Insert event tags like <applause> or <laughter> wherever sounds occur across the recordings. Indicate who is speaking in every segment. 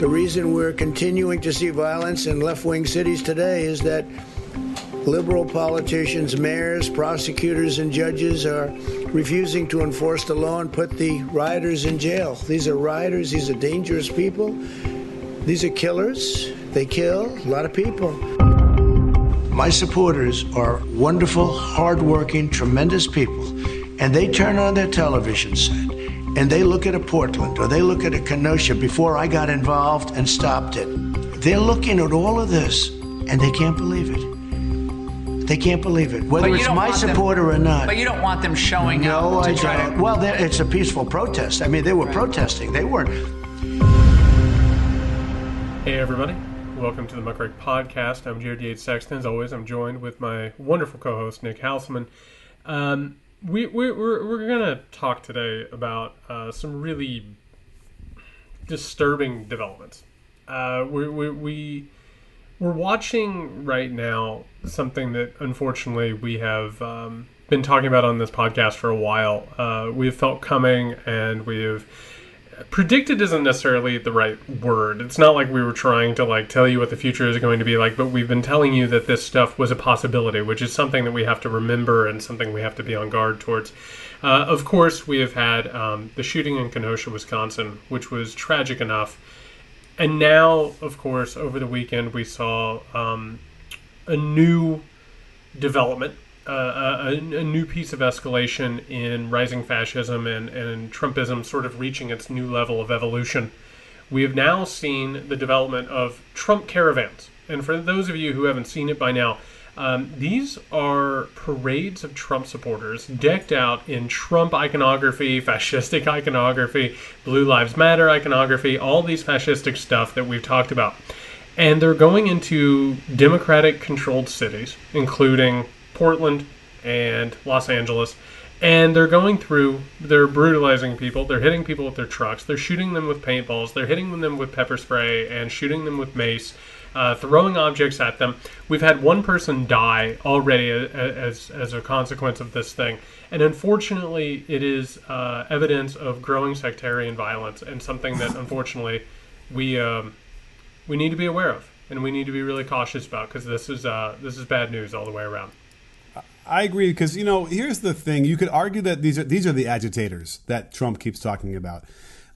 Speaker 1: The reason we're continuing to see violence in left wing cities today is that liberal politicians, mayors, prosecutors, and judges are refusing to enforce the law and put the rioters in jail. These are rioters, these are dangerous people, these are killers. They kill a lot of people. My supporters are wonderful, hardworking, tremendous people, and they turn on their television set and they look at a Portland or they look at a Kenosha before I got involved and stopped it. They're looking at all of this and they can't believe it. They can't believe it, whether it's my supporter
Speaker 2: them,
Speaker 1: or not.
Speaker 2: But you don't want them showing
Speaker 1: no,
Speaker 2: up No,
Speaker 1: I
Speaker 2: try
Speaker 1: don't.
Speaker 2: to.
Speaker 1: Well, it's a peaceful protest. I mean, they were right. protesting. They weren't.
Speaker 3: Hey, everybody. Welcome to the Muckrake Podcast. I'm Jared Yates Sexton. As always, I'm joined with my wonderful co host, Nick Hauselman. Um, we, we, we're, we're going to talk today about uh, some really disturbing developments. Uh, we, we, we, we're watching right now something that unfortunately we have um, been talking about on this podcast for a while. Uh, we've felt coming and we've predicted isn't necessarily the right word. It's not like we were trying to like tell you what the future is going to be like, but we've been telling you that this stuff was a possibility, which is something that we have to remember and something we have to be on guard towards. Uh, of course, we have had um, the shooting in Kenosha, Wisconsin, which was tragic enough. And now, of course, over the weekend, we saw um, a new development a, a, new piece of escalation in rising fascism and, and Trumpism sort of reaching its new level of evolution. We have now seen the development of Trump caravans. And for those of you who haven't seen it by now, um, these are parades of Trump supporters decked out in Trump iconography, <laughs> fascistic iconography, Blue Lives Matter iconography, all these fascistic stuff that we've talked about. And they're going into Democratic controlled cities, including Portland and Los Angeles, and they're going through, they're brutalizing people, they're hitting people with their trucks, they're shooting them with paintballs, they're hitting them with pepper spray, and shooting them with mace. Uh, throwing objects at them. We've had one person die already as, as a consequence of this thing. And unfortunately, it is uh, evidence of growing sectarian violence and something that unfortunately we, um, we need to be aware of and we need to be really cautious about because this, is uh, this is bad news all the way around.
Speaker 4: I agree because you know here's the thing: you could argue that these are these are the agitators that Trump keeps talking about.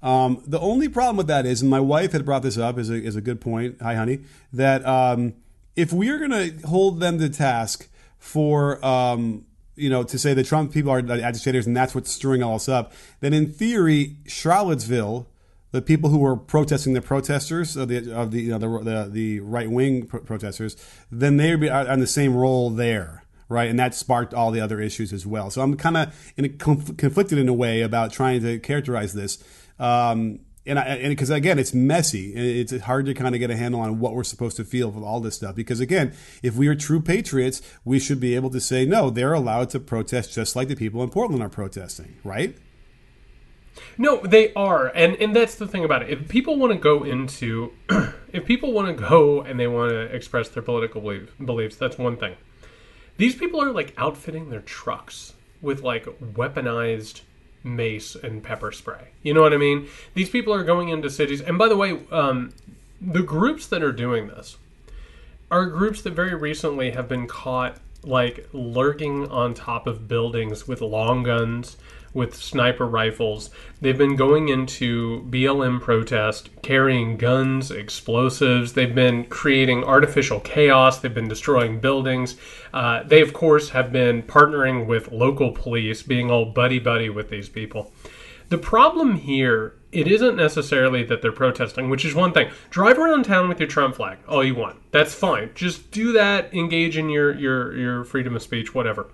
Speaker 4: Um, the only problem with that is, and my wife had brought this up, is a, is a good point. Hi, honey. That um, if we are going to hold them to task for um, you know to say the Trump people are the agitators and that's what's stirring all this up, then in theory, Charlottesville the people who were protesting the protesters of the of the you know, the, the, the right wing pro- protesters, then they would be on the same role there right? And that sparked all the other issues as well. So I'm kind of conf- conflicted in a way about trying to characterize this. Um, and because again, it's messy. It's hard to kind of get a handle on what we're supposed to feel with all this stuff. Because again, if we are true patriots, we should be able to say no. They're allowed to protest just like the people in Portland are protesting, right?
Speaker 3: No, they are, and and that's the thing about it. If people want to go into, <clears throat> if people want to go and they want to express their political belief, beliefs, that's one thing. These people are like outfitting their trucks with like weaponized mace and pepper spray. You know what I mean? These people are going into cities. And by the way, um, the groups that are doing this are groups that very recently have been caught like lurking on top of buildings with long guns with sniper rifles. They've been going into BLM protest, carrying guns, explosives. They've been creating artificial chaos. They've been destroying buildings. Uh, they, of course, have been partnering with local police, being all buddy buddy with these people. The problem here, it isn't necessarily that they're protesting, which is one thing. Drive around town with your Trump flag all you want. That's fine. Just do that. Engage in your your your freedom of speech, whatever.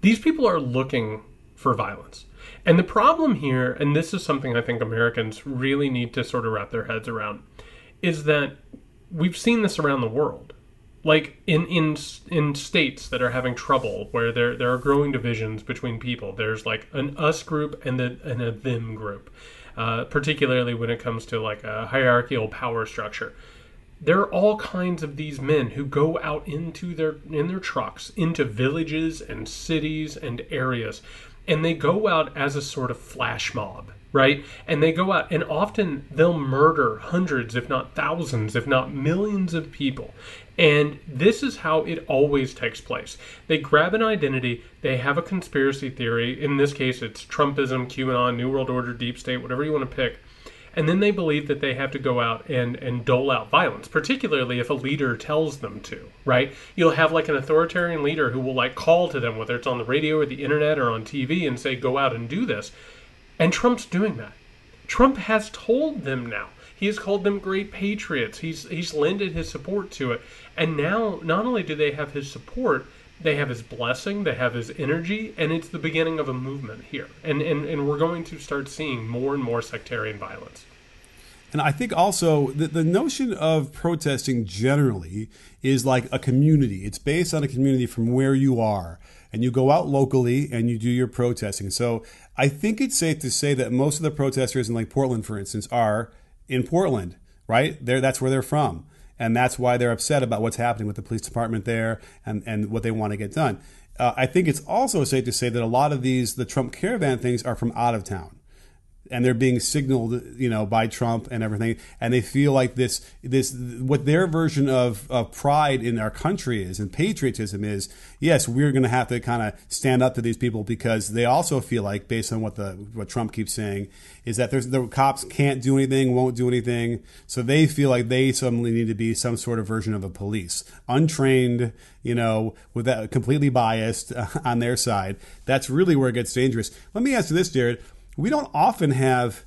Speaker 3: These people are looking for violence. And the problem here, and this is something I think Americans really need to sort of wrap their heads around, is that we've seen this around the world. Like in in in states that are having trouble, where there there are growing divisions between people. There's like an us group and a and a them group, uh, particularly when it comes to like a hierarchical power structure there are all kinds of these men who go out into their in their trucks into villages and cities and areas and they go out as a sort of flash mob right? And they go out and often they'll murder hundreds, if not thousands, if not millions of people. And this is how it always takes place. They grab an identity, they have a conspiracy theory. In this case, it's Trumpism, QAnon, New World Order, Deep State, whatever you want to pick. And then they believe that they have to go out and, and dole out violence, particularly if a leader tells them to, right? You'll have like an authoritarian leader who will like call to them, whether it's on the radio or the internet or on TV, and say, go out and do this. And Trump's doing that. Trump has told them now. He has called them great patriots. He's he's lended his support to it. And now not only do they have his support, they have his blessing, they have his energy, and it's the beginning of a movement here. And and, and we're going to start seeing more and more sectarian violence.
Speaker 4: And I think also the, the notion of protesting generally is like a community. It's based on a community from where you are. And you go out locally and you do your protesting. So I think it's safe to say that most of the protesters in like Portland, for instance, are in Portland, right? There, that's where they're from, and that's why they're upset about what's happening with the police department there and and what they want to get done. Uh, I think it's also safe to say that a lot of these the Trump caravan things are from out of town and they're being signaled, you know, by Trump and everything, and they feel like this, this, what their version of, of pride in our country is and patriotism is. Yes, we're going to have to kind of stand up to these people because they also feel like, based on what the what Trump keeps saying, is that there's the cops can't do anything, won't do anything, so they feel like they suddenly need to be some sort of version of a police, untrained, you know, with that completely biased uh, on their side. That's really where it gets dangerous. Let me ask you this, Jared we don't often have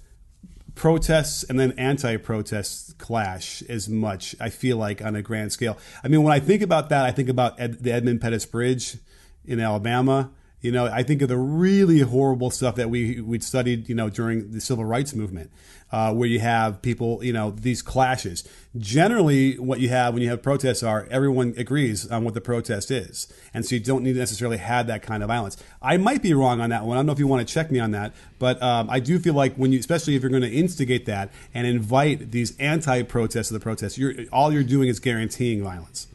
Speaker 4: protests and then anti-protests clash as much. I feel like on a grand scale. I mean, when I think about that, I think about Ed, the Edmund Pettus Bridge in Alabama. You know, I think of the really horrible stuff that we we studied, you know, during the civil rights movement uh, where you have people, you know, these clashes. Generally, what you have when you have protests are everyone agrees on what the protest is. And so you don't need to necessarily have that kind of violence. I might be wrong on that one. I don't know if you want to check me on that, but um, I do feel like when you, especially if you're going to instigate that and invite these anti protests to the protests, you're, all you're doing is guaranteeing violence.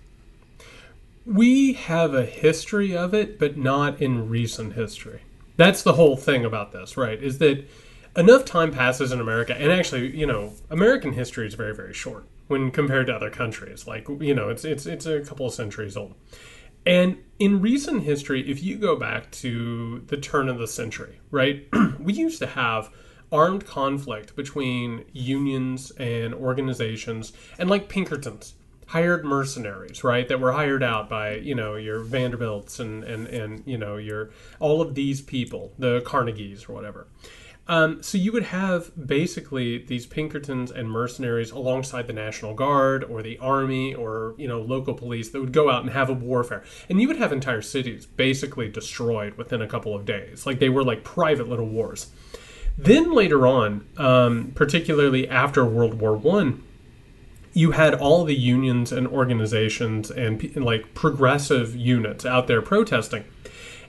Speaker 3: We have a history of it, but not in recent history. That's the whole thing about this, right? Is that enough time passes in America, and actually, you know, American history is very, very short when compared to other countries. Like, you know, it's it's it's a couple of centuries old. And in recent history, if you go back to the turn of the century, right, <clears throat> we used to have armed conflict between unions and organizations, and like Pinkertons, hired mercenaries, right, that were hired out by you know your Vanderbilts and and and you know your all of these people, the Carnegies or whatever. Um, so you would have basically these Pinkertons and mercenaries alongside the National Guard or the Army or you know local police that would go out and have a warfare, and you would have entire cities basically destroyed within a couple of days. Like they were like private little wars. Then later on, um, particularly after World War One, you had all the unions and organizations and, and like progressive units out there protesting,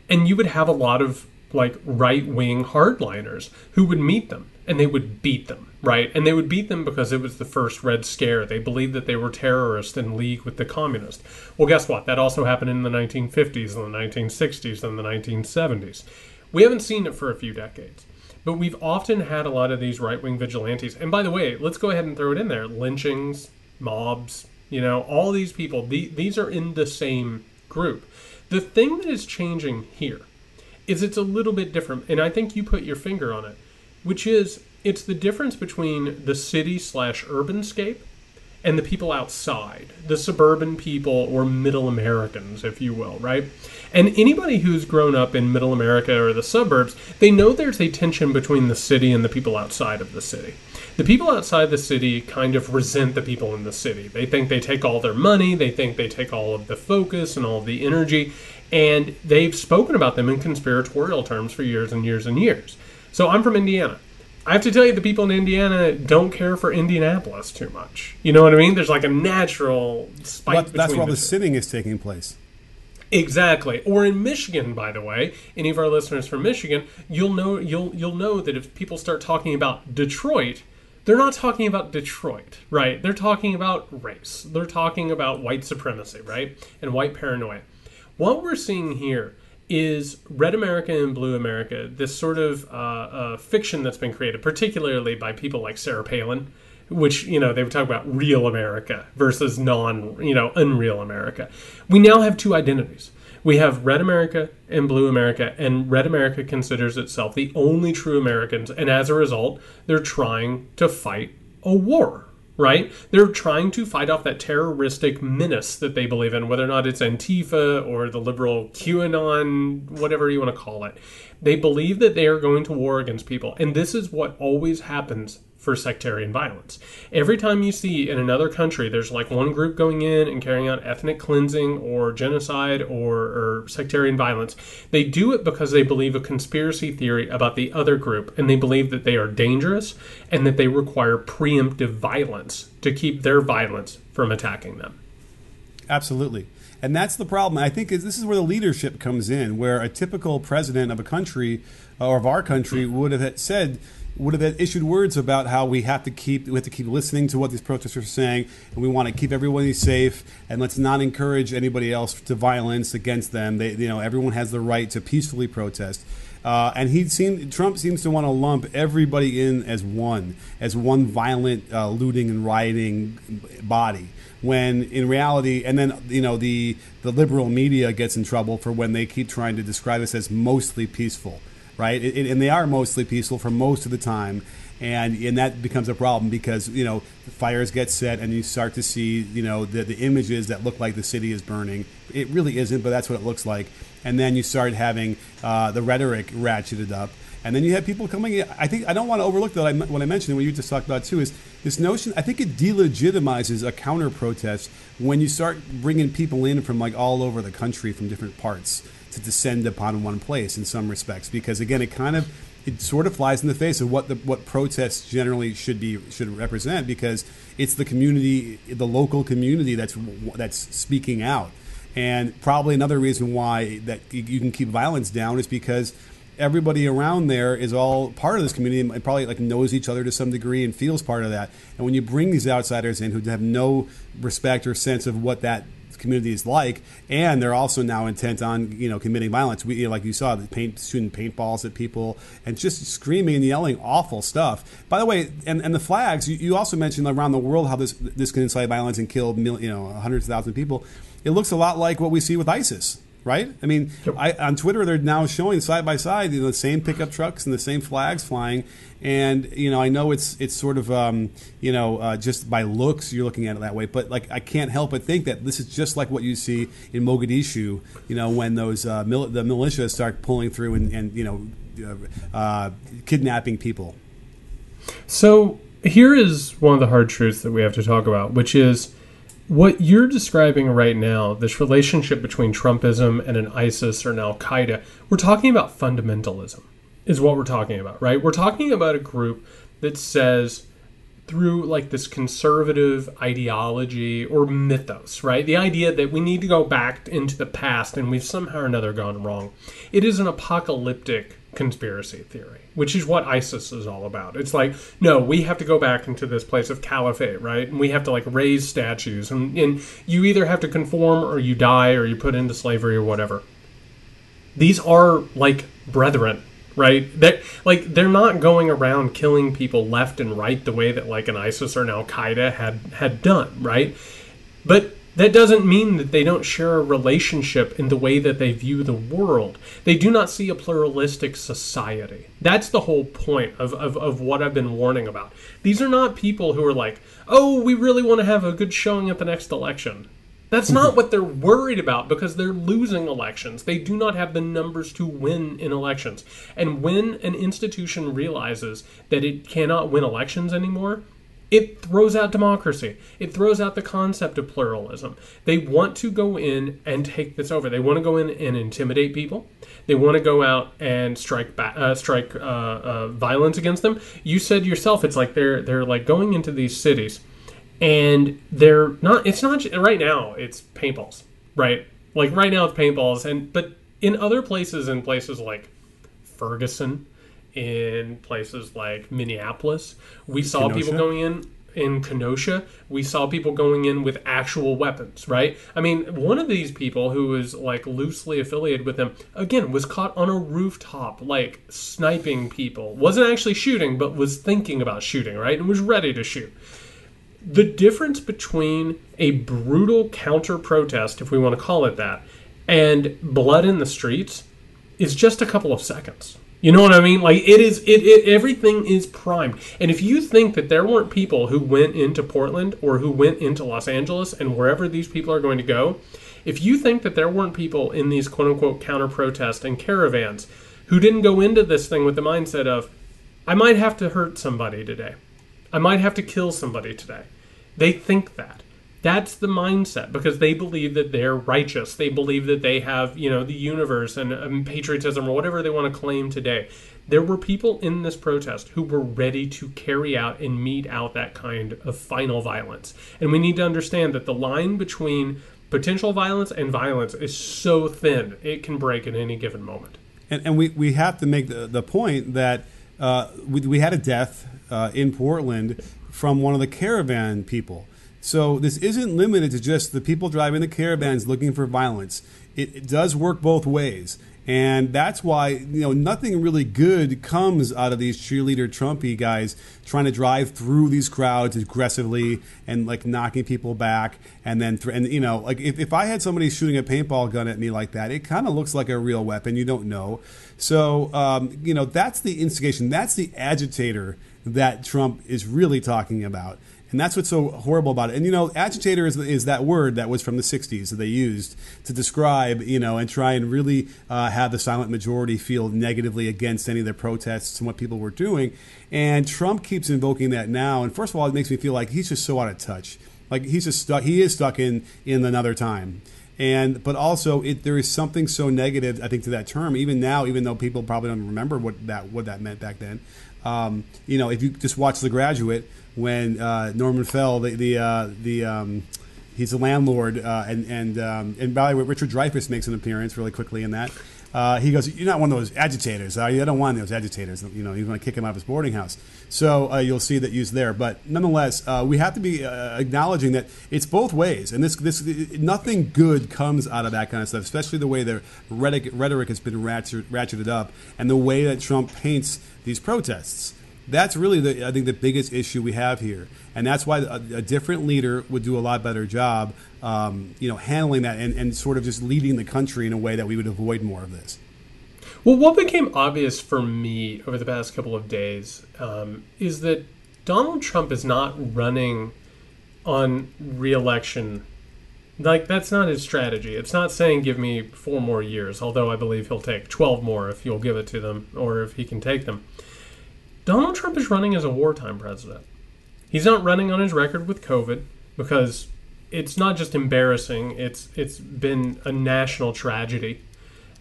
Speaker 3: and you would have a lot of like right wing hardliners who would meet them and they would beat them, right? And they would beat them because it was the first Red Scare. They believed that they were terrorists in league with the communists. Well, guess what? That also happened in the 1950s, and the 1960s, and the 1970s. We haven't seen it for a few decades. But we've often had a lot of these right wing vigilantes. And by the way, let's go ahead and throw it in there lynchings, mobs, you know, all these people, the, these are in the same group. The thing that is changing here is it's a little bit different, and I think you put your finger on it, which is it's the difference between the city slash urban scape and the people outside, the suburban people or middle Americans, if you will, right? And anybody who's grown up in middle America or the suburbs, they know there's a tension between the city and the people outside of the city. The people outside the city kind of resent the people in the city. They think they take all their money, they think they take all of the focus and all of the energy, and they've spoken about them in conspiratorial terms for years and years and years. So I'm from Indiana. I have to tell you, the people in Indiana don't care for Indianapolis too much. You know what I mean? There's like a natural spike. Well,
Speaker 4: that's where all the, the sitting is taking place.
Speaker 3: Exactly. Or in Michigan, by the way, any of our listeners from Michigan, you'll know you'll you'll know that if people start talking about Detroit, they're not talking about Detroit, right? They're talking about race. They're talking about white supremacy, right? And white paranoia. What we're seeing here is Red America and Blue America, this sort of uh, uh, fiction that's been created, particularly by people like Sarah Palin, which you know they would talk about real America versus non, you know, unreal America. We now have two identities. We have Red America and Blue America, and Red America considers itself the only true Americans, and as a result, they're trying to fight a war right? They're trying to fight off that terroristic menace that they believe in, whether or not it's Antifa or the liberal QAnon, whatever you want to call it. They believe that they are going to war against people. And this is what always happens for sectarian violence. Every time you see in another country there's like one group going in and carrying out ethnic cleansing or genocide or, or, sectarian violence, they do it because they believe a conspiracy theory about the other group and they believe that they are dangerous and that they require preemptive violence to keep their violence from attacking them.
Speaker 4: Absolutely. And that's the problem. I think is this is where the leadership comes in, where a typical president of a country or of our country would have said, would have issued words about how we have to keep we have to keep listening to what these protesters are saying, and we want to keep everybody safe, and let's not encourage anybody else to violence against them. They, you know, everyone has the right to peacefully protest. Uh, and he seemed Trump seems to want to lump everybody in as one, as one violent uh, looting and rioting body. When in reality, and then you know the the liberal media gets in trouble for when they keep trying to describe us as mostly peaceful right? It, it, and they are mostly peaceful for most of the time. And, and that becomes a problem because you know fires get set and you start to see you know the, the images that look like the city is burning. It really isn't, but that's what it looks like. And then you start having uh, the rhetoric ratcheted up, and then you have people coming in. I think I don't want to overlook that. I, what I mentioned, what you just talked about too, is this notion. I think it delegitimizes a counter protest when you start bringing people in from like all over the country from different parts to descend upon one place in some respects because again it kind of it sort of flies in the face of what the what protests generally should be should represent because it's the community the local community that's that's speaking out. And probably another reason why that you can keep violence down is because everybody around there is all part of this community and probably like knows each other to some degree and feels part of that. And when you bring these outsiders in who have no respect or sense of what that community is like, and they're also now intent on you know committing violence. We you know, like you saw, the paint shooting paintballs at people and just screaming and yelling awful stuff. By the way, and, and the flags you, you also mentioned around the world how this this can incite violence and kill you know hundreds of thousands of people. It looks a lot like what we see with ISIS right? I mean, yep. I, on Twitter they're now showing side by side you know, the same pickup trucks and the same flags flying, and you know I know it's it's sort of um, you know uh, just by looks you're looking at it that way, but like I can't help but think that this is just like what you see in Mogadishu, you know, when those uh, mil- the militia start pulling through and, and you know uh, uh kidnapping people.
Speaker 3: So here is one of the hard truths that we have to talk about, which is what you're describing right now, this relationship between Trumpism and an ISIS or an Al Qaeda, we're talking about fundamentalism, is what we're talking about, right? We're talking about a group that says, through like this conservative ideology or mythos, right? The idea that we need to go back into the past and we've somehow or another gone wrong. It is an apocalyptic conspiracy theory, which is what ISIS is all about. It's like, no, we have to go back into this place of caliphate, right? And we have to like raise statues, and, and you either have to conform or you die or you put into slavery or whatever. These are like brethren, right? That like they're not going around killing people left and right the way that like an ISIS or an Al Qaeda had had done, right? But that doesn't mean that they don't share a relationship in the way that they view the world. They do not see a pluralistic society. That's the whole point of, of, of what I've been warning about. These are not people who are like, oh, we really want to have a good showing at the next election. That's not what they're worried about because they're losing elections. They do not have the numbers to win in elections. And when an institution realizes that it cannot win elections anymore, it throws out democracy. It throws out the concept of pluralism. They want to go in and take this over. They want to go in and intimidate people. They want to go out and strike ba- uh, strike uh, uh, violence against them. You said yourself, it's like they're they're like going into these cities, and they're not. It's not right now. It's paintballs, right? Like right now, it's paintballs, and but in other places, in places like Ferguson, in places like Minneapolis. We saw Kenosha? people going in. in Kenosha, we saw people going in with actual weapons, right? I mean, one of these people who was like loosely affiliated with them, again, was caught on a rooftop, like sniping people. Wasn't actually shooting, but was thinking about shooting, right? And was ready to shoot. The difference between a brutal counter protest, if we want to call it that, and blood in the streets is just a couple of seconds. You know what I mean? Like it is it, it everything is primed. And if you think that there weren't people who went into Portland or who went into Los Angeles and wherever these people are going to go, if you think that there weren't people in these quote unquote counter protest and caravans who didn't go into this thing with the mindset of I might have to hurt somebody today. I might have to kill somebody today. They think that. That's the mindset because they believe that they're righteous. They believe that they have, you know, the universe and um, patriotism or whatever they want to claim today. There were people in this protest who were ready to carry out and mete out that kind of final violence. And we need to understand that the line between potential violence and violence is so thin, it can break at any given moment.
Speaker 4: And, and we, we have to make the, the point that uh, we, we had a death uh, in Portland from one of the caravan people. So this isn't limited to just the people driving the caravans looking for violence. It, it, does work both ways. And that's why, you know, nothing really good comes out of these cheerleader Trumpy guys trying to drive through these crowds aggressively and like knocking people back. And then, th- and you know, like if, if I had somebody shooting a paintball gun at me like that, it kind of looks like a real weapon. You don't know. So, um, you know, that's the instigation. That's the agitator that Trump is really talking about. And that's what's so horrible about it. And you know, agitator is, is that word that was from the '60s that they used to describe, you know, and try and really uh, have the silent majority feel negatively against any of the protests and what people were doing. And Trump keeps invoking that now. And first of all, it makes me feel like he's just so out of touch. Like he's just stuck. He is stuck in in another time and but also it, there is something so negative I think to that term even now even though people probably don't remember what that what that meant back then um, you know if you just watch The Graduate when uh, Norman Fell, the the uh, the um, he's a landlord, uh, and and um, and by the way, Richard Dreyfuss makes an appearance really quickly in that. Uh, he goes, "You're not one of those agitators. I don't want those agitators. You know, he's going to kick him out of his boarding house." So uh, you'll see that used there. But nonetheless, uh, we have to be acknowledging that it's both ways, and this this nothing good comes out of that kind of stuff, especially the way the rhetoric, rhetoric has been ratchet, ratcheted up, and the way that Trump paints these protests. That's really the I think the biggest issue we have here, and that's why a, a different leader would do a lot better job, um, you know, handling that and, and sort of just leading the country in a way that we would avoid more of this.
Speaker 3: Well, what became obvious for me over the past couple of days um, is that Donald Trump is not running on reelection. Like, that's not his strategy. It's not saying give me four more years, although I believe he'll take 12 more if you'll give it to them or if he can take them. Donald Trump is running as a wartime president. He's not running on his record with COVID because it's not just embarrassing, it's it's been a national tragedy.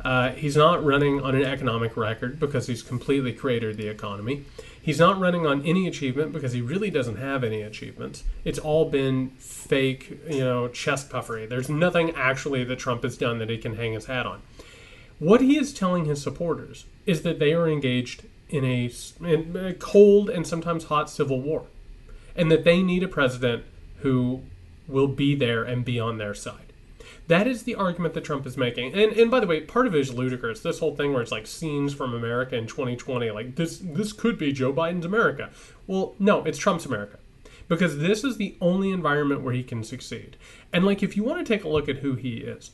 Speaker 3: Uh, he's not running on an economic record because he's completely cratered the economy. He's not running on any achievement because he really doesn't have any achievements. It's all been fake, you know, chest puffery. There's nothing actually that Trump has done that he can hang his hat on. What he is telling his supporters is that they are engaged in a, in a cold and sometimes hot civil war, and that they need a president who will be there and be on their side. That is the argument that Trump is making. And and by the way, part of it is ludicrous. This whole thing where it's like scenes from America in 2020, like this this could be Joe Biden's America. Well, no, it's Trump's America. Because this is the only environment where he can succeed. And like if you want to take a look at who he is,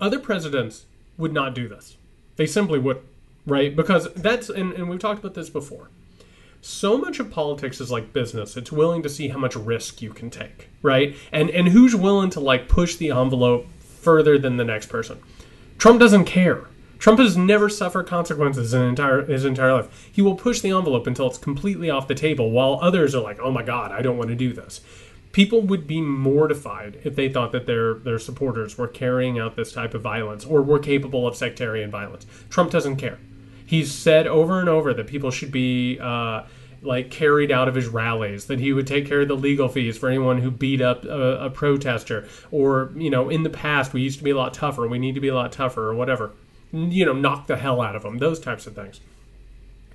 Speaker 3: other presidents would not do this. They simply wouldn't right? Because that's, and, and we've talked about this before. So much of politics is like business. It's willing to see how much risk you can take, right? And and who's willing to like push the envelope further than the next person. Trump doesn't care. Trump has never suffered consequences in entire his entire life. He will push the envelope until it's completely off the table, while others are like, "Oh my God, I don't want to do this." People would be mortified if they thought that their their supporters were carrying out this type of violence or were capable of sectarian violence. Trump doesn't care he's said over and over that people should be uh, like carried out of his rallies that he would take care of the legal fees for anyone who beat up a, a, protester or you know in the past we used to be a lot tougher we need to be a lot tougher or whatever you know knock the hell out of them those types of things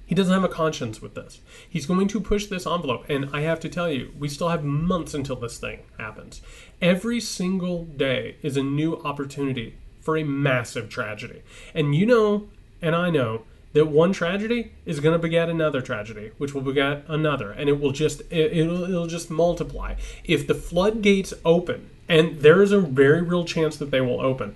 Speaker 3: He doesn't have a conscience with this. He's going to push this envelope. And I have to tell you, we still have months until this thing happens. Every single day is a new opportunity for a massive tragedy. And you know, and I know, that one tragedy is going to beget another tragedy, which will beget another, and it will just it, it'll, it'll just multiply. If the floodgates open, and there is a very real chance that they will open,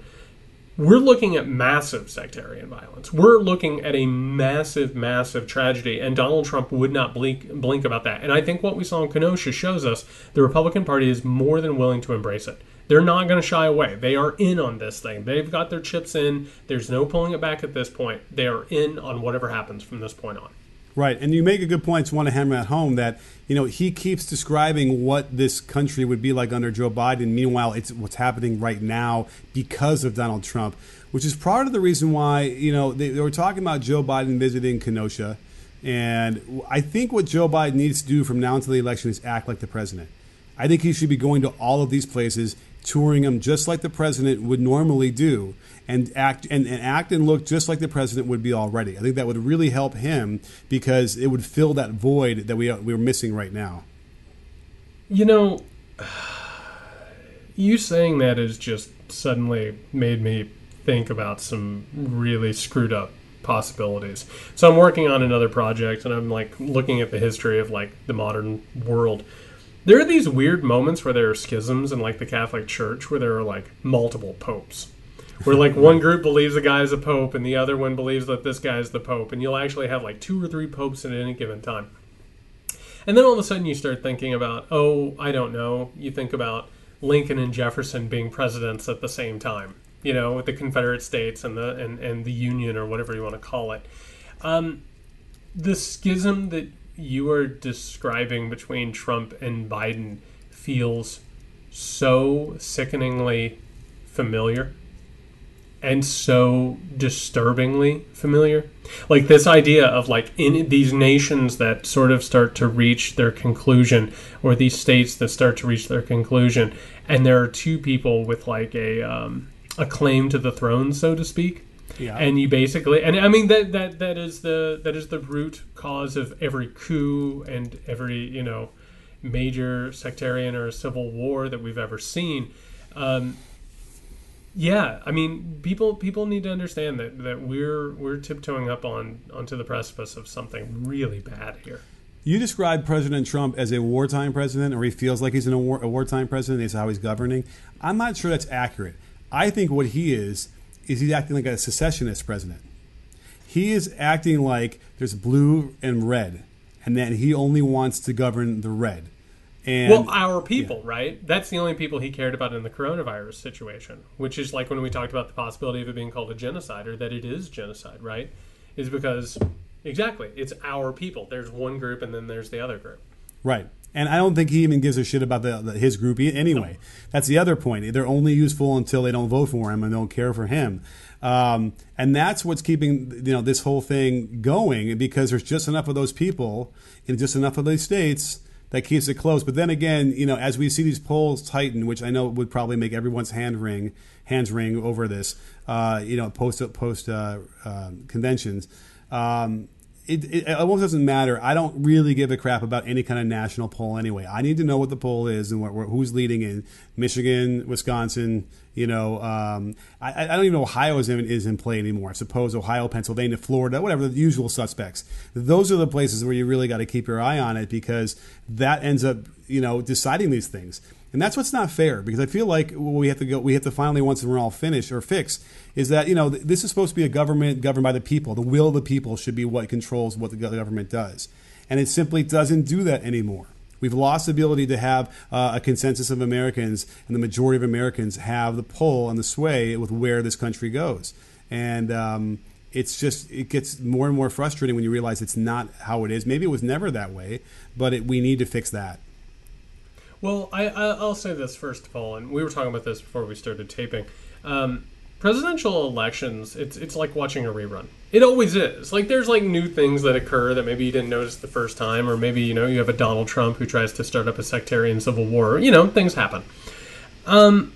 Speaker 3: we're looking at massive sectarian violence. We're looking at a massive, massive tragedy, and Donald Trump would not blink blink about that. And I think what we saw in Kenosha shows us the Republican Party is more than willing to embrace it. They're not going to shy away. They are in on this thing. They've got their chips in. There's no pulling it back at this point. They are in on whatever happens from this point on.
Speaker 4: Right, and you make a good point. To want to hammer at home that you know he keeps describing what this country would be like under Joe Biden. Meanwhile, it's what's happening right now because of Donald Trump, which is part of the reason why you know they, they were talking about Joe Biden visiting Kenosha, and I think what Joe Biden needs to do from now until the election is act like the president. I think he should be going to all of these places touring them just like the president would normally do and act and, and, act and look just like the president would be already. I think that would really help him because it would fill that void that we we're missing right now.
Speaker 3: You know, you saying that has just suddenly made me think about some really screwed up possibilities. So I'm working on another project and I'm like looking at the history of like the modern world there are these weird moments where there are schisms in like the Catholic Church where there are like multiple popes. Where like one group believes a guy is a pope and the other one believes that this guy is the pope, and you'll actually have like two or three popes at any given time. And then all of a sudden you start thinking about, oh, I don't know. You think about Lincoln and Jefferson being presidents at the same time, you know, with the Confederate States and the and, and the Union or whatever you want to call it. Um, the schism that you are describing between Trump and Biden feels so sickeningly familiar and so disturbingly familiar. Like this idea of like in these nations that sort of start to reach their conclusion, or these states that start to reach their conclusion, and there are two people with like a um, a claim to the throne, so to speak. Yeah. And you basically, and I mean that that that is the that is the root cause of every coup and every you know major sectarian or civil war that we've ever seen. Um, yeah, I mean, people people need to understand that that we're we're tiptoeing up on onto the precipice of something really bad here.
Speaker 4: You describe President Trump as a wartime president, or he feels like he's in a, war, a wartime president. Is how he's governing. I'm not sure that's accurate. I think what he is is he's acting like a secessionist president. He is acting like there's blue and red, and that he only wants to govern the red. And,
Speaker 3: well, our people, yeah. right? That's the only people he cared about in the coronavirus situation, which is like when we talked about the possibility of it being called a genocide or that it is genocide, right? Is because exactly it's our people. There's one group and then there's the other group.
Speaker 4: Right. And I don't think he even gives a shit about the, the, his group anyway. That's the other point. They're only useful until they don't vote for him and don't care for him. Um, and that's what's keeping you know this whole thing going because there's just enough of those people in just enough of these states that keeps it close. But then again, you know, as we see these polls tighten, which I know would probably make everyone's hand wring, hands wring over this, uh, you know, post post uh, uh, conventions. Um, it, it, almost doesn't matter. I don't really give a crap about any kind of national poll anyway. I need to know what the poll is and what, who's leading in Michigan, Wisconsin. You know, um, I, I, don't even know Ohio is in, is in play anymore. I suppose Ohio, Pennsylvania, Florida, whatever the usual suspects. Those are the places where you really got to keep your eye on it because that ends up, you know, deciding these things. And that's what's not fair because I feel like we have to go. We have to finally, once and we're all finished or fixed, is that you know this is supposed to be a government governed by the people. The will of the people should be what controls what the government does, and it simply doesn't do that anymore. We've lost the ability to have uh, a consensus of Americans, and the majority of Americans have the pull and the sway with where this country goes. And um, it's just it gets more and more frustrating when you realize it's not how it is. Maybe it was never that way, but it, we need to fix that.
Speaker 3: Well, I, I'll say this first of all, and we were talking about this before we started taping. Um, presidential elections, it's it's like watching a rerun. It always is. Like there's like new things that occur that maybe you didn't notice the first time, or maybe you know you have a Donald Trump who tries to start up a sectarian civil war. You know, things happen. Um,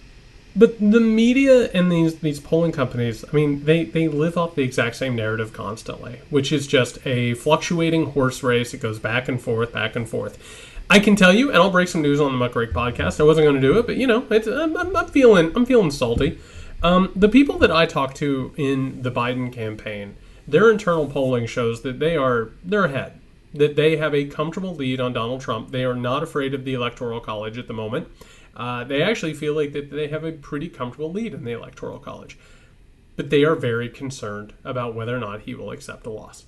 Speaker 3: but the media and these these polling companies, I mean, they they live off the exact same narrative constantly, which is just a fluctuating horse race. It goes back and forth, back and forth. I can tell you, and I'll break some news on the Muckrake podcast. I wasn't going to do it, but you know, I'm, I'm, I'm, feeling I'm feeling salty. Um, the people that I talk to in the Biden campaign, their internal polling shows that they are they're ahead. That they have a comfortable lead on Donald Trump. They are not afraid of the Electoral College at the moment. Uh, they actually feel like that they have a pretty comfortable lead in the Electoral College, but they are very concerned about whether or not he will accept a loss.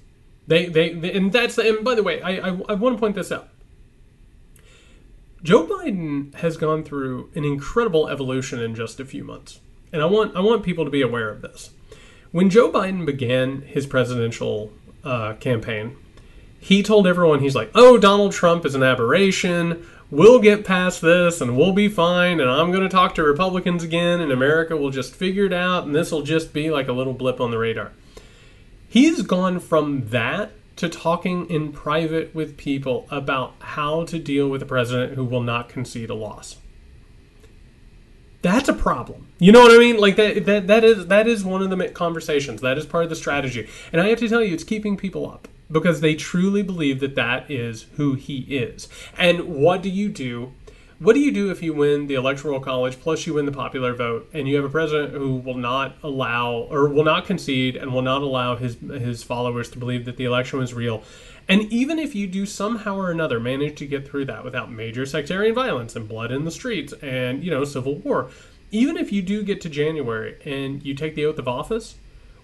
Speaker 3: They, they, they and that's and by the way, I, I, I want to point this out. Joe Biden has gone through an incredible evolution in just a few months, and I want I want people to be aware of this. When Joe Biden began his presidential uh, campaign, he told everyone he's like, "Oh, Donald Trump is an aberration we'll get past this and we'll be fine and I'm going to talk to Republicans again and America will just figure it out and this will just be like a little blip on the radar. He's gone from that to talking in private with people about how to deal with a president who will not concede a loss. That's a problem. You know what I mean? Like that that that is that is one of the conversations. That is part of the strategy. And I have to tell you it's keeping people up because they truly believe that that is who he is. And what do you do? What do you do if you win the electoral college plus you win the popular vote and you have a president who will not allow or will not concede and will not allow his his followers to believe that the election was real? And even if you do somehow or another manage to get through that without major sectarian violence and blood in the streets and, you know, civil war, even if you do get to January and you take the oath of office,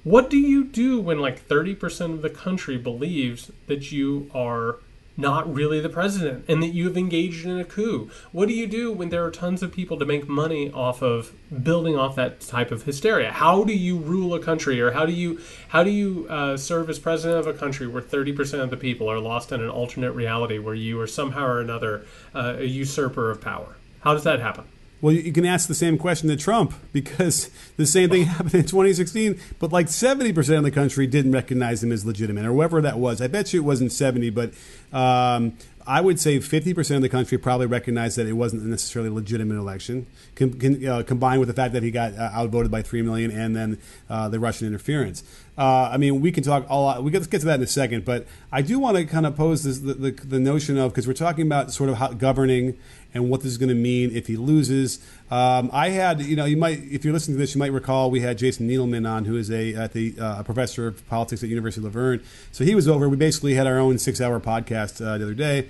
Speaker 3: what do you do when like 30% of the country believes that you are not really the president and that you have engaged in a coup? What do you do when there are tons of people to make money off of building off that type of hysteria? How do you rule a country or how do you how do you uh, serve as president of a country where 30% of the people are lost in an alternate reality where you are somehow or another uh, a usurper of power? How does that happen?
Speaker 4: Well, you can ask the same question to Trump because the same thing <laughs> happened in 2016, but like 70% of the country didn't recognize him as legitimate, or whoever that was. I bet you it wasn't 70, but um, I would say 50% of the country probably recognized that it wasn't necessarily a legitimate election, com- uh, combined with the fact that he got uh, outvoted by 3 million and then uh, the Russian interference. Uh, I mean, we can talk a lot. We get, get to that in a second, but I do want to kind of pose this, the, the, the notion of because we're talking about sort of how governing and what this is going to mean if he loses. Um, I had, you know, you might, if you're listening to this, you might recall we had Jason Neidleman on, who is a at the uh, a professor of politics at University of La Verne. So he was over. We basically had our own six-hour podcast uh, the other day,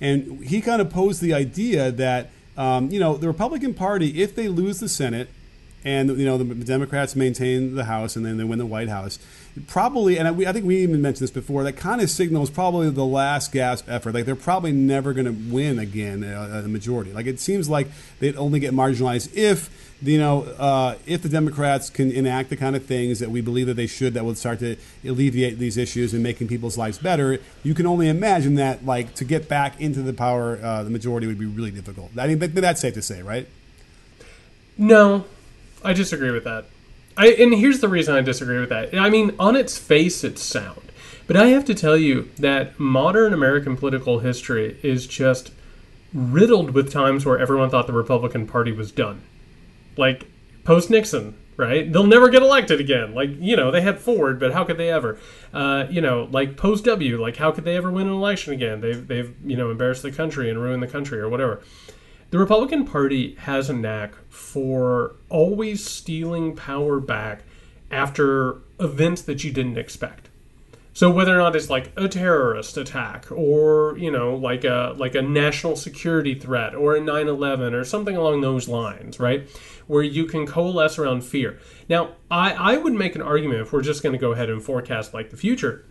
Speaker 4: and he kind of posed the idea that, um, you know, the Republican Party, if they lose the Senate and you know the Democrats maintain the House and then they win the White House. Probably, and I, think we even mentioned this before. That kind of signals probably the last gasp effort. Like they're probably never going to win again uh, a majority. Like it seems like they'd only get marginalized if you know, uh, if the Democrats can enact the kind of things that we believe that they should, that would start to alleviate these issues and making people's lives better, you can only imagine that, like, to get back into the power, uh, the majority would be really difficult. I mean, that's safe to say, right?
Speaker 3: No, I disagree with that. I, and here's the reason I disagree with that. I mean, on its face, it's sound. But I have to tell you that modern American political history is just riddled with times where everyone thought the Republican Party was done. Like post Nixon, right? They'll never get elected again. Like, you know, they had Ford, but how could they ever? Uh, you know, like post W, like how could they ever win an election again? They've, they've, you know, embarrassed the country and ruined the country or whatever. The Republican Party has a knack for always stealing power back after events that you didn't expect. So whether or not it's like a terrorist attack or, you know, like a like a national security threat or a 9/11 or something along those lines, right? Where you can coalesce around fear. Now, I I would make an argument if we're just going to go ahead and forecast like the future.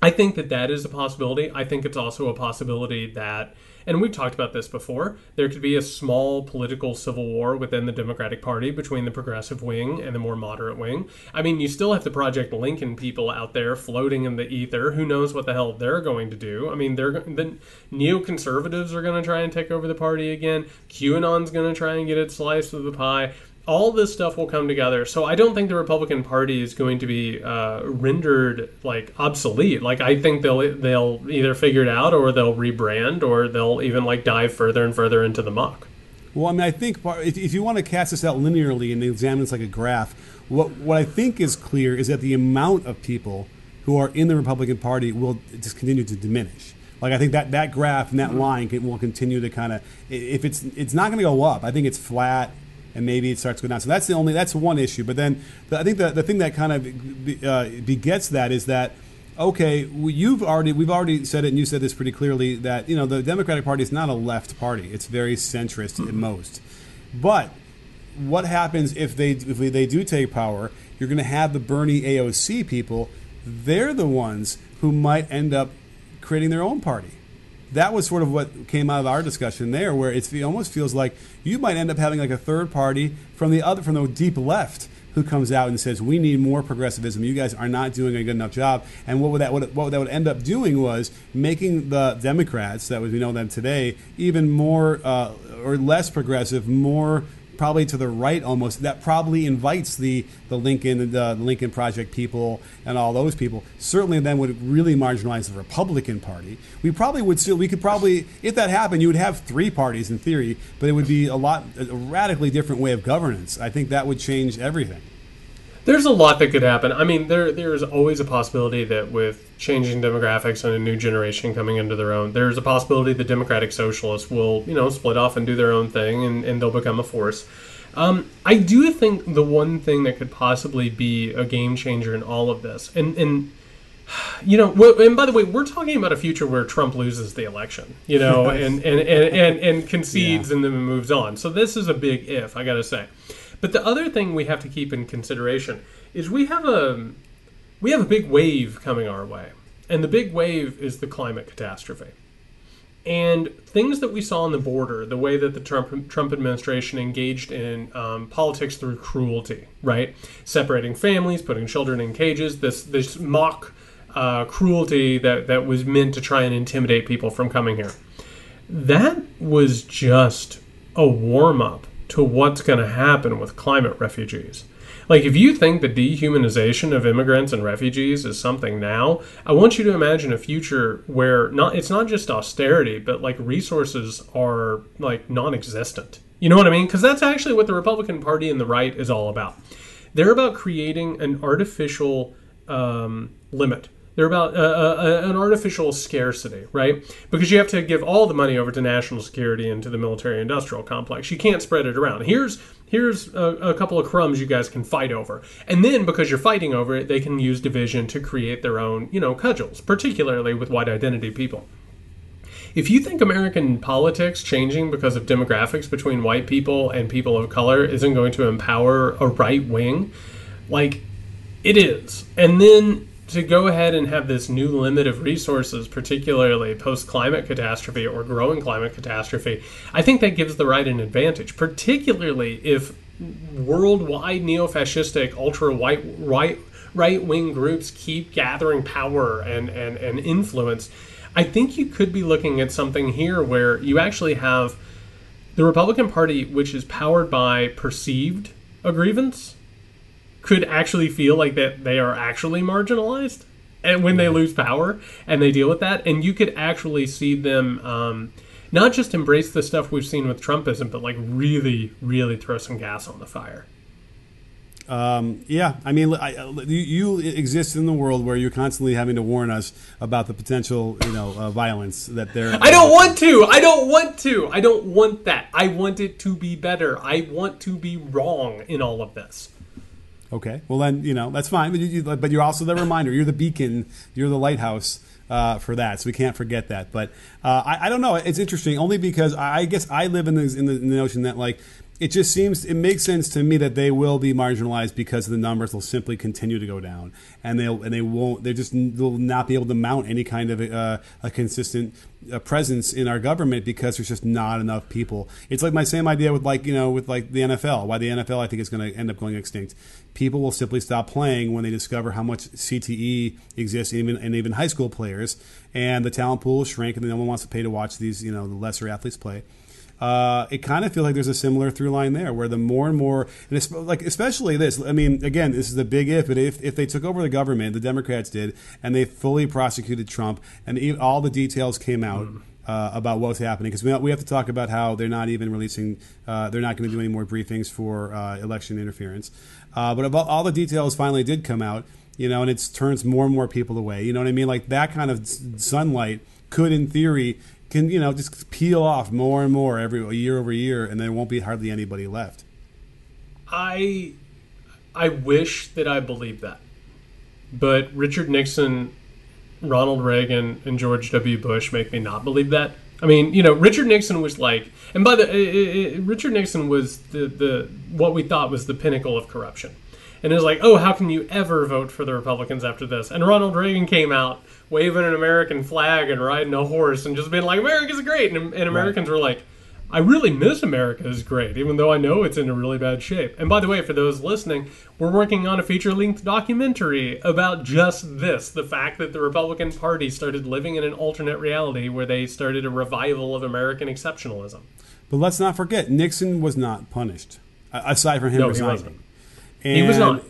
Speaker 3: I think that that is a possibility. I think it's also a possibility that and we've talked about this before, there could be a small political civil war within the Democratic Party between the progressive wing and the more moderate wing. I mean, you still have the Project Lincoln people out there floating in the ether. Who knows what the hell they're going to do? I mean, they're the neoconservatives are going to try and take over the party again. QAnon's going to try and get its slice of the pie all this stuff will come together. So I don't think the Republican Party is going to be uh, rendered like obsolete. Like I think they'll they'll either figure it out or they'll rebrand or they'll even like dive further and further into the muck.
Speaker 4: Well, I mean, I think if, if you want to cast this out linearly and examine this like a graph, what what I think is clear is that the amount of people who are in the Republican Party will just continue to diminish. Like I think that that graph and that line can, will continue to kind of if it's it's not going to go up. I think it's flat and maybe it starts to go down. So that's the only that's one issue. But then the, I think the the thing that kind of uh, begets that is that okay, you've already we've already said it, and you said this pretty clearly that you know the Democratic Party is not a left party; it's very centrist mm-hmm. at most. But what happens if they if they do take power? You're going to have the Bernie AOC people. They're the ones who might end up creating their own party. That was sort of what came out of our discussion there, where it almost feels like you might end up having like a third party from the other from the deep left who comes out and says we need more progressivism. You guys are not doing a good enough job. And what would that what, what that would end up doing was making the Democrats that we know them today even more uh, or less progressive, more probably to the right almost that probably invites the the Lincoln the Lincoln Project people and all those people certainly then would really marginalize the Republican Party. We probably would still we could probably if that happened you would have three parties in theory, but it would be a lot a radically different way of governance. I think that would change everything.
Speaker 3: There's a lot that could happen. I mean, there there's always a possibility that with changing demographics and a new generation coming into their own, there's a possibility the Democratic Socialists will, you know, split off and do their own thing and, and they'll become a force. Um, I do think the one thing that could possibly be a game changer in all of this, and and you know, and by the way, we're talking about a future where Trump loses the election, you know, <laughs> and, and, and, and, concedes and then moves on. So this is a big if, I got to say. But the other thing we have to keep in consideration is we have a we have a big wave coming our way, and the big wave is the climate catastrophe. And things that we saw on the border, the way that the Trump, Trump administration engaged in um, politics through cruelty, right? Separating families, putting children in cages, this this mock uh, cruelty that, that was meant to try and intimidate people from coming here. That was just a warm up to what's going to happen with climate refugees. Like, if you think the dehumanization of immigrants and refugees is something now, I want you to imagine a future where not it's not just austerity, but like resources are like non-existent. You know what I mean? Because that's actually what the Republican Party and the right is all about. They're about creating an artificial um, limit they're about uh, uh, uh, an artificial scarcity, right? Because you have to give all the money over to national security and to the military-industrial complex. You can't spread it around. Here's here's a, a, couple of crumbs you guys can fight over, and then because you're fighting over it, they can use division to create their own, you know, cudgels, particularly with white identity people. If you think American politics changing because of demographics between white people and people of color isn't going to empower a right wing, like it is, and then to go ahead and have this new limit of resources, particularly post climate catastrophe or growing climate catastrophe, I think that gives the right an advantage, particularly if worldwide neo fascistic, ultra white, right, right wing groups keep gathering power and, and, and influence. I think you could be looking at something here where you actually have the Republican Party, which is powered by perceived a grievance could actually feel like that they are actually marginalized and when they lose power and they deal with that and you could actually see them um, not just embrace the stuff we've seen with trumpism but like really really throw some gas on the fire
Speaker 4: um, yeah, I mean, I, you, you, exist in the world where you're constantly having to warn us about the potential, you know, uh, violence that there.
Speaker 3: I don't want to. I don't want to. I don't want that. I want it to be better. I want to be wrong in all of this.
Speaker 4: Okay. Well, then you know that's fine. But, you, but you're also the reminder. You're the beacon. You're the lighthouse uh, for that. So we can't forget that. But uh, I, I, don't know. It's interesting only because I, I guess I live in the, in the, in the notion that like it just seems it makes sense to me that they will be marginalized because the numbers will simply continue to go down, and they'll and they won't they just will not be able to mount any kind of uh, a consistent uh, presence in our government because there's just not enough people. It's like my same idea with like you know with like the NFL. Why the NFL I think is going to end up going extinct. People will simply stop playing when they discover how much CTE exists even and even high school players, and the talent pool will shrink, and no one wants to pay to watch these you know the lesser athletes play uh, it kind of feels like there's a similar through line there, where the more and more, and it's like especially this. I mean, again, this is a big if, but if if they took over the government, the Democrats did, and they fully prosecuted Trump, and all the details came out. Mm. uh, about what's happening because we, we have to talk about how they're not even releasing, uh, they're not going to do any more briefings for uh, election interference. Uh, but about all the details finally did come out, you know, and it turns more and more people away. You know what I mean? Like that kind of sunlight could, in theory, can you know just peel off more and more every year over year, and there won't be hardly anybody left.
Speaker 3: I I wish that I believed that, but Richard Nixon Ronald Reagan and George W. Bush make me not believe that. I mean, you know, Richard Nixon was like, and by the it, it, Richard Nixon was the the what we thought was the pinnacle of corruption, and it was like, oh, how can you ever vote for the Republicans after this? And Ronald Reagan came out waving an American flag and riding a horse and just being like, America's great, and, and Americans right. were like I really miss America is great, even though I know it's in a really bad shape. And by the way, for those listening, we're working on a feature length documentary about just this the fact that the Republican Party started living in an alternate reality where they started a revival of American exceptionalism.
Speaker 4: But let's not forget, Nixon was not punished, aside from him no, resigning.
Speaker 3: He, he was not.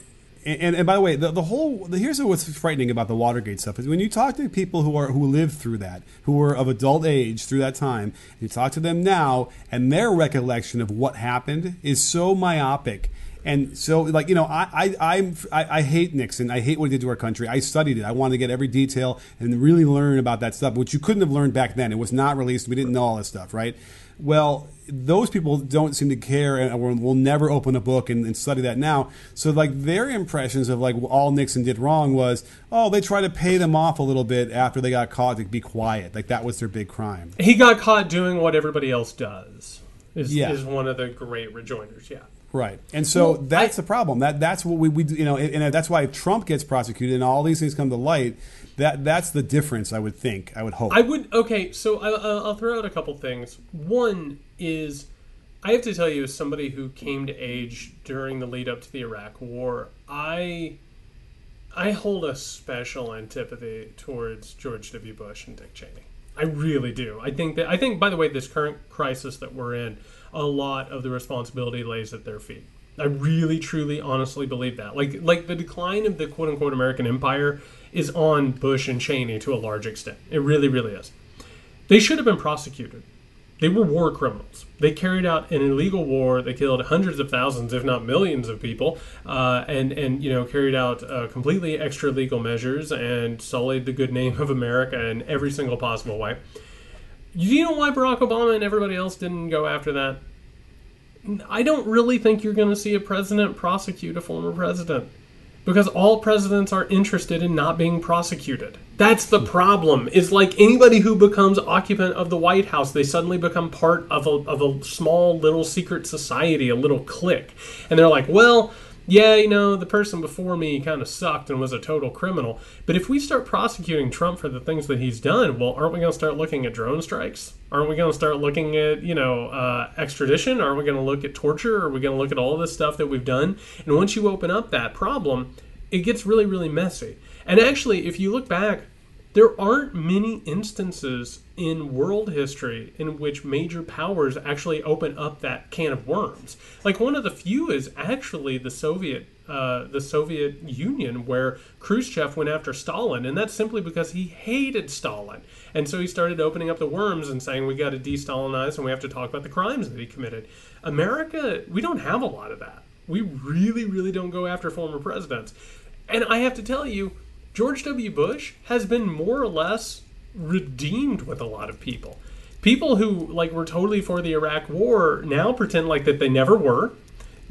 Speaker 4: And, and, and, by the way, the, the whole the, here's what's frightening about the Watergate stuff is when you talk to people who are who lived through that, who were of adult age through that time, you talk to them now, and their recollection of what happened is so myopic. And so, like you know, I I I'm, I, I hate Nixon. I hate what he did to our country. I studied it. I wanted to get every detail and really learn about that stuff, which you couldn't have learned back then. It was not released. We didn't know all this stuff, right? Well, those people don't seem to care and will never open a book and, and, study that now. So like their impressions of like all Nixon did wrong was, oh, they tried to pay them off a little bit after they got caught to be quiet. Like that was their big crime.
Speaker 3: He got caught doing what everybody else does. Is, yeah. is one of the great rejoinders. Yeah.
Speaker 4: Right, and so well, that's I, the problem. That that's what we, we you know, and that's why Trump gets prosecuted and all these things come to light. That that's the difference. I would think. I would hope.
Speaker 3: I would. Okay, so I, I'll throw out a couple things. One is, I have to tell you, as somebody who came to age during the lead up to the Iraq War, I I hold a special antipathy towards George W. Bush and Dick Cheney. I really do. I think that I think by the way, this current crisis that we're in a lot of the responsibility lays at their feet. I really, truly, honestly believe that. Like, like the decline of the quote unquote American empire is on Bush and Cheney to a large extent. It really, really is. They should have been prosecuted. They were war criminals. They carried out an illegal war. They killed hundreds of thousands, if not millions, of people, uh, and and you know carried out uh, completely extra legal measures and sullied the good name of America in every single possible way. You know why Barack Obama and everybody else didn't go after that? I don't really think you're going to see a president prosecute a former president because all presidents are interested in not being prosecuted. That's the problem. Is like anybody who becomes occupant of the White House, they suddenly become part of a, of a small little secret society, a little clique. And they're like, well, yeah, you know, the person before me kind of sucked and was a total criminal. But if we start prosecuting Trump for the things that he's done, well, aren't we going to start looking at drone strikes? Aren't we going to start looking at, you know, uh, extradition? Aren't we going to look at torture? Are we going to look at all this stuff that we've done? And once you open up that problem, it gets really, really messy. And actually, if you look back, there aren't many instances in world history in which major powers actually open up that can of worms. Like one of the few is actually the Soviet uh, the Soviet Union, where Khrushchev went after Stalin, and that's simply because he hated Stalin. And so he started opening up the worms and saying we got to de-Stalinize and we have to talk about the crimes that he committed. America, we don't have a lot of that. We really, really don't go after former presidents. And I have to tell you, George W. Bush has been more or less redeemed with a lot of people. People who like were totally for the Iraq war now pretend like that they never were.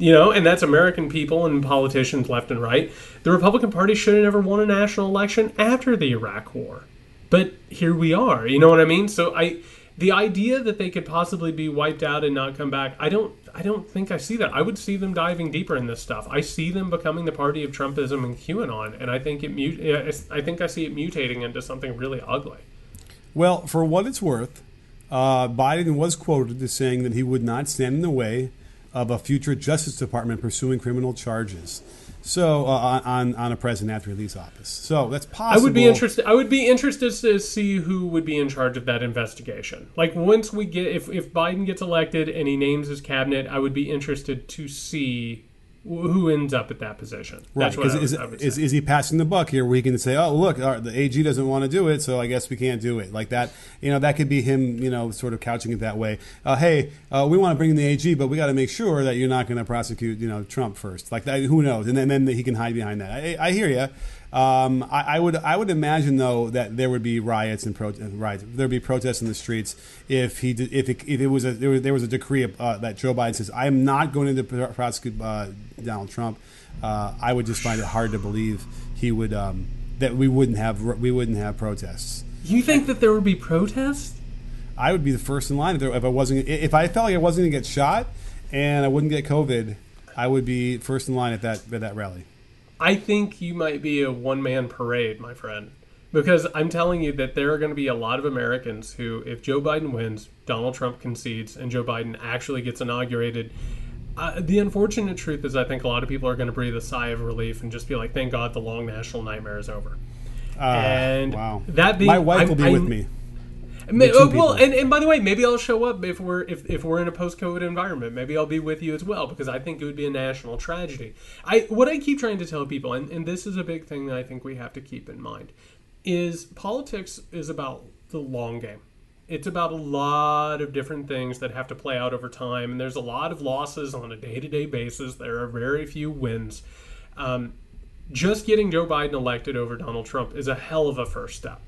Speaker 3: You know, and that's American people and politicians left and right. The Republican Party should have never won a national election after the Iraq war. But here we are. You know what I mean? So I the idea that they could possibly be wiped out and not come back, I don't I don't think I see that. I would see them diving deeper in this stuff. I see them becoming the party of Trumpism and QAnon, and I think it I think I see it mutating into something really ugly.
Speaker 4: Well, for what it's worth, uh, Biden was quoted as saying that he would not stand in the way of a future Justice Department pursuing criminal charges. So uh, on on a president after release office. So that's possible.
Speaker 3: I would be interested. I would be interested to see who would be in charge of that investigation. Like once we get, if if Biden gets elected and he names his cabinet, I would be interested to see who ends up at that position.
Speaker 4: Right,
Speaker 3: That's what I
Speaker 4: because is, is, is he passing the buck here where he can say, oh, look, our, the AG doesn't want to do it, so I guess we can't do it. Like that, you know, that could be him, you know, sort of couching it that way. Uh, hey, uh, we want to bring in the AG, but we got to make sure that you're not going to prosecute, you know, Trump first. Like that, who knows? And then, then he can hide behind that. I, I hear you. Um, I, I would I would imagine though that there would be riots and pro- riots. There'd be protests in the streets if he did, if it, if it was a there was, there was a decree uh, that Joe Biden says I am not going to prosecute uh, Donald Trump. Uh, I would just find it hard to believe he would um, that we wouldn't have we wouldn't have protests.
Speaker 3: you think that there would be protests?
Speaker 4: I would be the first in line if, there, if I wasn't if I felt like I wasn't going to get shot and I wouldn't get COVID. I would be first in line at that at that rally.
Speaker 3: I think you might be a one man parade, my friend. Because I'm telling you that there are going to be a lot of Americans who, if Joe Biden wins, Donald Trump concedes, and Joe Biden actually gets inaugurated. Uh, the unfortunate truth is, I think a lot of people are going to breathe a sigh of relief and just be like, "Thank God, the long national nightmare is over."
Speaker 4: Uh,
Speaker 3: And
Speaker 4: wow,
Speaker 3: that being-
Speaker 4: my wife
Speaker 3: I'm-
Speaker 4: will be
Speaker 3: I'm-
Speaker 4: with me.
Speaker 3: Ma-
Speaker 4: two
Speaker 3: uh, well, and, and by the way, maybe I'll show up if we're if, if we're in a post COVID environment. Maybe I'll be with you as well because I think it would be a national tragedy. I what I keep trying to tell people, and, and this is a big thing that I think we have to keep in mind, is politics is about the long game. It's about a lot of different things that have to play out over time, and there's a lot of losses on a day to day basis. There are very few wins. Um, just getting Joe Biden elected over Donald Trump is a hell of a first step.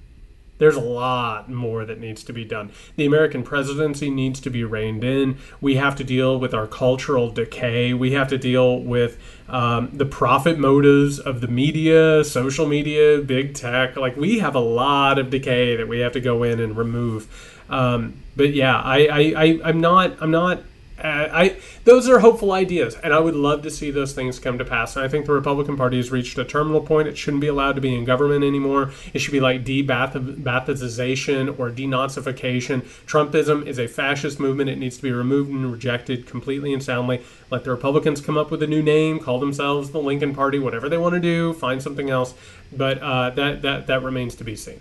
Speaker 3: There's a lot more that needs to be done. The American presidency needs to be reined in. We have to deal with our cultural decay. We have to deal with um, the profit motives of the media, social media, big tech. Like, we have a lot of decay that we have to go in and remove. Um, but yeah, I, I, I, I'm not, I'm not uh, I those are hopeful ideas, and I would love to see those things come to pass. And I think the Republican Party has reached a terminal point. It shouldn't be allowed to be in government anymore. It should be like de-Baathization or denazification. Trumpism is a fascist movement. It needs to be removed and rejected completely and soundly. Let the Republicans come up with a new name, call themselves the Lincoln Party, whatever they want to do. Find something else, but uh, that that that remains to be seen.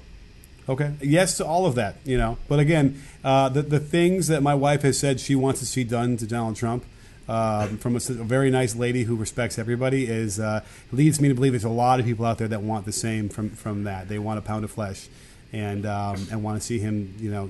Speaker 4: Okay. Yes to all of that, you know. But again, uh, the the things that my wife has said she wants to see done to Donald Trump. Um, from a very nice lady who respects everybody is uh, leads me to believe there's a lot of people out there that want the same from from that. They want a pound of flesh, and um, and want to see him, you know,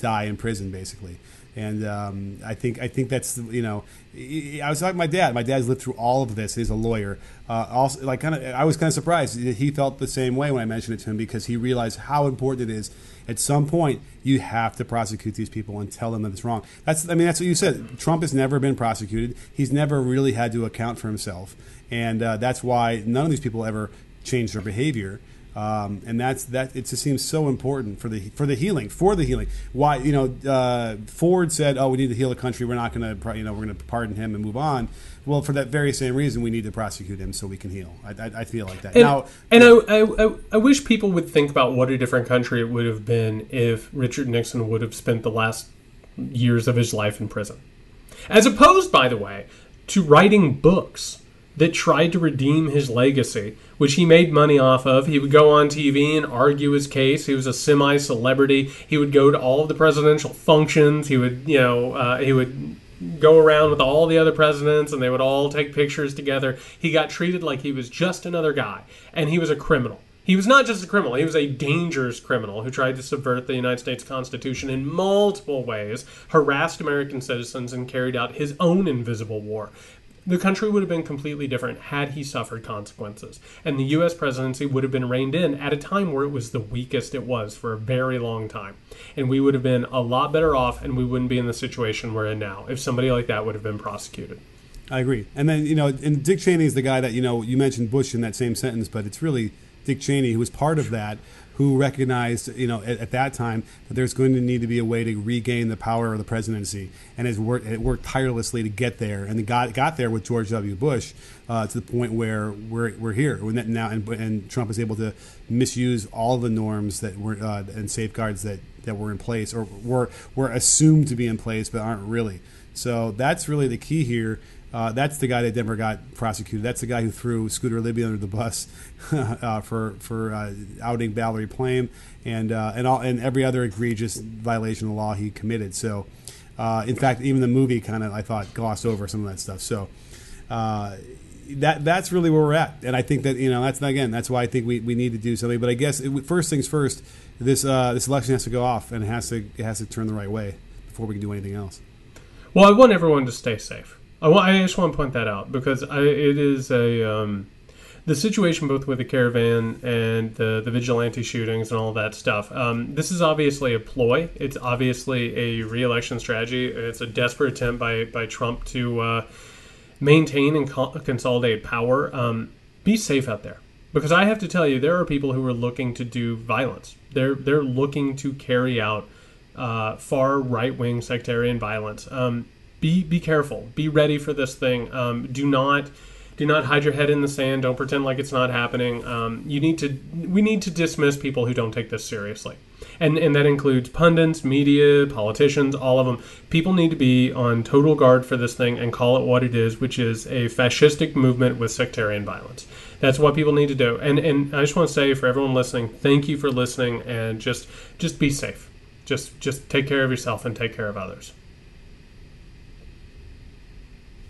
Speaker 4: die in prison basically. And um, I think I think that's you know I was like my dad. My dad's lived through all of this. He's a lawyer. Uh, also, like kind of, I was kind of surprised. He felt the same way when I mentioned it to him because he realized how important it is. At some point, you have to prosecute these people and tell them that it's wrong. That's I mean that's what you said. Trump has never been prosecuted. He's never really had to account for himself, and uh, that's why none of these people ever change their behavior. Um, and that's that. It just seems so important for the for the healing, for the healing. Why you know uh, Ford said, "Oh, we need to heal the country. We're not going to you know we're going to pardon him and move on." Well, for that very same reason, we need to prosecute him so we can heal. I, I, I feel like that
Speaker 3: And,
Speaker 4: now.
Speaker 3: and I, I, I, I wish people would think about what a different country it would have been if Richard Nixon would have spent the last years of his life in prison. As opposed, by the way, to writing books that tried to redeem his legacy, which he made money off of. He would go on TV and argue his case. He was a semi celebrity. He would go to all of the presidential functions. He would, you know, uh, he would go around with all the other presidents and they would all take pictures together. He got treated like he was just another guy and he was a criminal. He was not just a criminal, he was a dangerous criminal who tried to subvert the United States Constitution in multiple ways, harassed American citizens, and carried out his own invisible war. The country would have been completely different had he suffered consequences. And the U.S. presidency would have been reined in at a time where it was the weakest it was for a very long time. And we would have been a lot better off, and we wouldn't be in the situation we're in now if somebody like that would have been prosecuted.
Speaker 4: I agree. And then you know, and Dick Cheney is the guy that you know you mentioned Bush in that same sentence, but it's really Dick Cheney who was part of that, who recognized you know at, at that time that there's going to need to be a way to regain the power of the presidency, and has worked it worked tirelessly to get there, and got got there with George W. Bush uh, to the point where we're we're here that now, and, and Trump is able to misuse all the norms that were uh, and safeguards that that were in place or were were assumed to be in place but aren't really. So that's really the key here. Uh, that's the guy that Denver got prosecuted. That's the guy who threw Scooter Libby under the bus <laughs> uh, for for uh, outing Valerie Plame and uh, and all and every other egregious violation of the law he committed. So, uh, in fact, even the movie kind of I thought glossed over some of that stuff. So. Uh, that that's really where we're at, and I think that you know that's again that's why I think we, we need to do something. But I guess it, first things first, this this election has to go off and it has to it has to turn the right way before we can do anything else.
Speaker 3: Well, I want everyone to stay safe. I, I just want to point that out because I, it is a um, the situation both with the caravan and the the vigilante shootings and all that stuff. Um, this is obviously a ploy. It's obviously a re-election strategy. It's a desperate attempt by by Trump to. Uh, maintain and co- consolidate power, um, be safe out there. Because I have to tell you, there are people who are looking to do violence. They're they're looking to carry out uh, far right wing sectarian violence. Um, be be careful. Be ready for this thing. Um, do not do not hide your head in the sand. Don't pretend like it's not happening. Um, you need to. We need to dismiss people who don't take this seriously, and and that includes pundits, media, politicians, all of them. People need to be on total guard for this thing and call it what it is, which is a fascistic movement with sectarian violence. That's what people need to do. And and I just want to say for everyone listening, thank you for listening, and just just be safe. Just just take care of yourself and take care of others.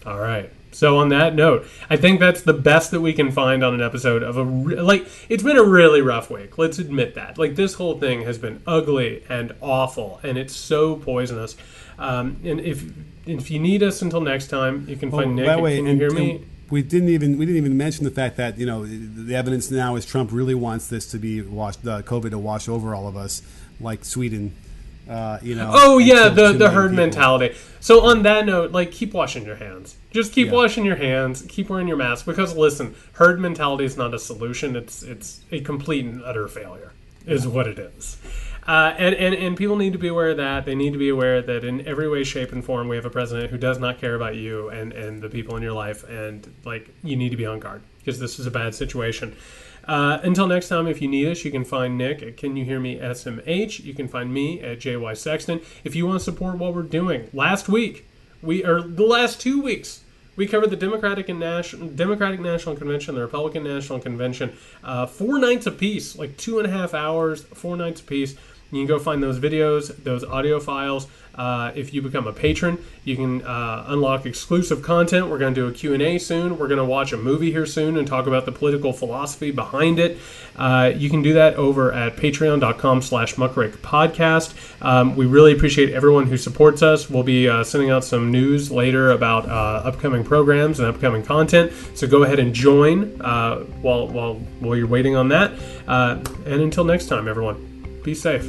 Speaker 3: All right. So on that note, I think that's the best that we can find on an episode of a re- like it's been a really rough week. Let's admit that. Like this whole thing has been ugly and awful and it's so poisonous. Um, and if if you need us until next time, you can find
Speaker 4: oh,
Speaker 3: Nick.
Speaker 4: That way,
Speaker 3: can you
Speaker 4: and,
Speaker 3: hear me?
Speaker 4: We didn't even we didn't even mention the fact that you know the evidence now is Trump really wants this to be washed, uh, COVID to wash over all of us, like Sweden uh, you know.
Speaker 3: Oh yeah, the the herd people. mentality. So on that note, like keep washing your hands. Just keep yeah. washing your hands. Keep wearing your mask because listen, herd mentality is not a solution. It's it's a complete and utter failure. Is yeah. what it is. Uh, and, and, and people need to be aware of that. They need to be aware that in every way, shape, and form, we have a president who does not care about you and, and the people in your life. And, like, you need to be on guard because this is a bad situation. Uh, until next time, if you need us, you can find Nick at Can You Hear Me SMH. You can find me at JY Sexton. If you want to support what we're doing, last week, we or the last two weeks, we covered the Democratic and National Democratic National Convention, the Republican National Convention, uh, four nights apiece, like two and a half hours, four nights apiece. You can go find those videos, those audio files. Uh, if you become a patron, you can uh, unlock exclusive content. We're going to do a Q&A soon. We're going to watch a movie here soon and talk about the political philosophy behind it. Uh, you can do that over at patreon.com slash muckrake Um, we really appreciate everyone who supports us. We'll be uh, sending out some news later about uh, upcoming programs and upcoming content. So go ahead and join while, while, while you're waiting on that. and until next time, everyone. Be safe.